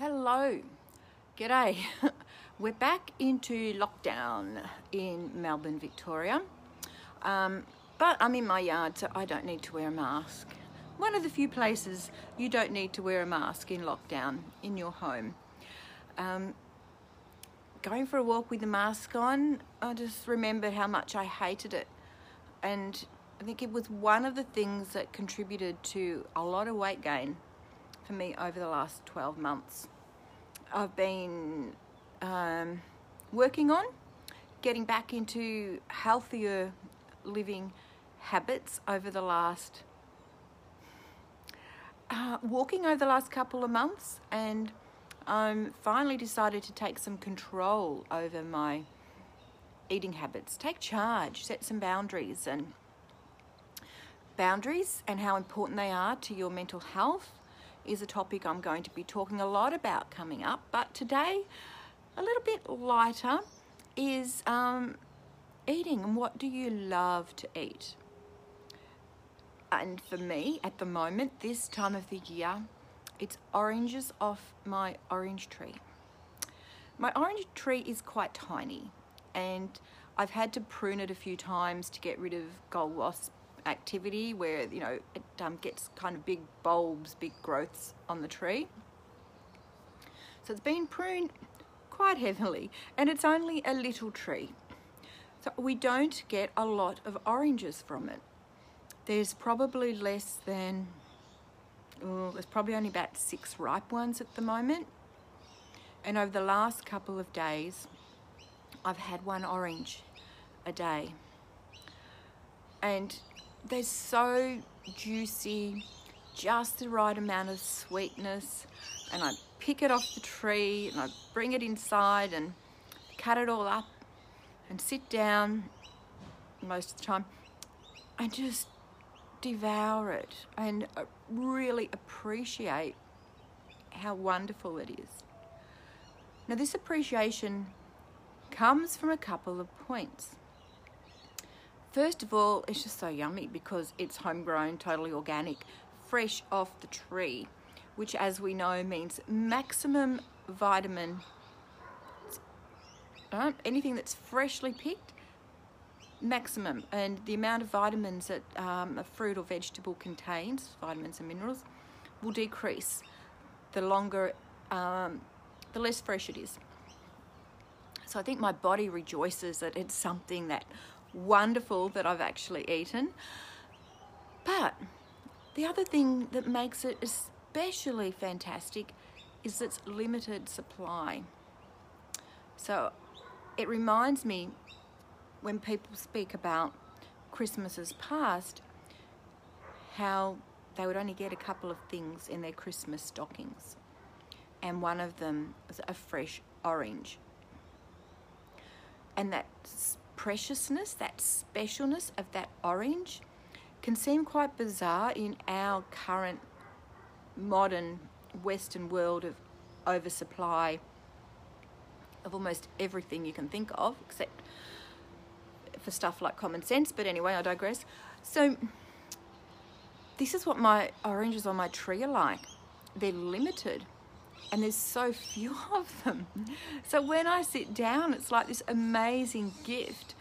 Hello, g'day. We're back into lockdown in Melbourne, Victoria. Um, but I'm in my yard, so I don't need to wear a mask. One of the few places you don't need to wear a mask in lockdown in your home. Um, going for a walk with the mask on, I just remembered how much I hated it. And I think it was one of the things that contributed to a lot of weight gain for me over the last 12 months. I've been um, working on getting back into healthier living habits over the last uh, walking over the last couple of months and I'm finally decided to take some control over my eating habits take charge set some boundaries and boundaries and how important they are to your mental health is a topic I'm going to be talking a lot about coming up but today a little bit lighter is um, eating and what do you love to eat? And for me at the moment this time of the year it's oranges off my orange tree. My orange tree is quite tiny and I've had to prune it a few times to get rid of gall wasp activity where you know it um, gets kind of big bulbs big growths on the tree so it's been pruned quite heavily and it's only a little tree so we don't get a lot of oranges from it there's probably less than, oh, there's probably only about six ripe ones at the moment. And over the last couple of days, I've had one orange a day. And they're so juicy, just the right amount of sweetness. And I pick it off the tree and I bring it inside and cut it all up and sit down most of the time and just devour it and uh, really appreciate how wonderful it is. Now, this appreciation comes from a couple of points. First of all, it's just so yummy because it's homegrown, totally organic, fresh off the tree, which, as we know, means maximum vitamin. Right? Anything that's freshly picked maximum and the amount of vitamins that um, a fruit or vegetable contains, vitamins and minerals, will decrease the longer, um, the less fresh it is. So I think my body rejoices that it's something that wonderful that I've actually eaten. But the other thing that makes it especially fantastic is its limited supply. So it reminds me when people speak about Christmases past, how they would only get a couple of things in their Christmas stockings. And one of them was a fresh orange. And that preciousness, that specialness of that orange can seem quite bizarre in our current modern Western world of oversupply of almost everything you can think of, except for stuff like common sense, but anyway, I digress. So, this is what my oranges on my tree are like. They're limited and there's so few of them. So, when I sit down, it's like this amazing gift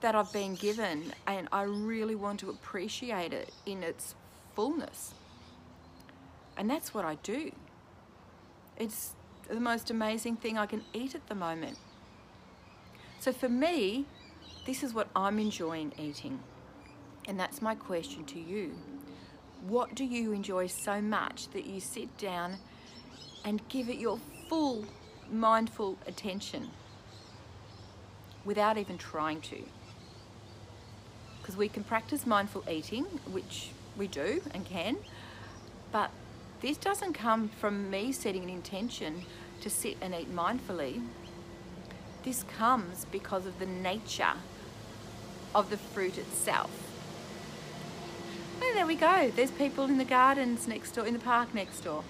that I've been given, and I really want to appreciate it in its fullness. And that's what I do. It's the most amazing thing I can eat at the moment. So for me, this is what I'm enjoying eating. And that's my question to you. What do you enjoy so much that you sit down and give it your full mindful attention without even trying to? Because we can practice mindful eating, which we do and can, but this doesn't come from me setting an intention to sit and eat mindfully. This comes because of the nature of the fruit itself. And there we go. There's people in the gardens next door, in the park next door.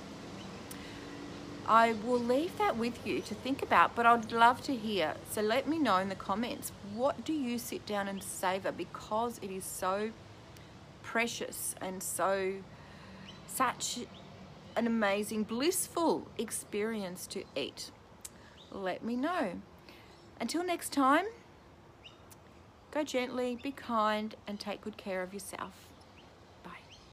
I will leave that with you to think about, but I'd love to hear. So let me know in the comments, what do you sit down and savor because it is so precious and so such an amazing, blissful experience to eat? Let me know. Until next time, go gently, be kind, and take good care of yourself.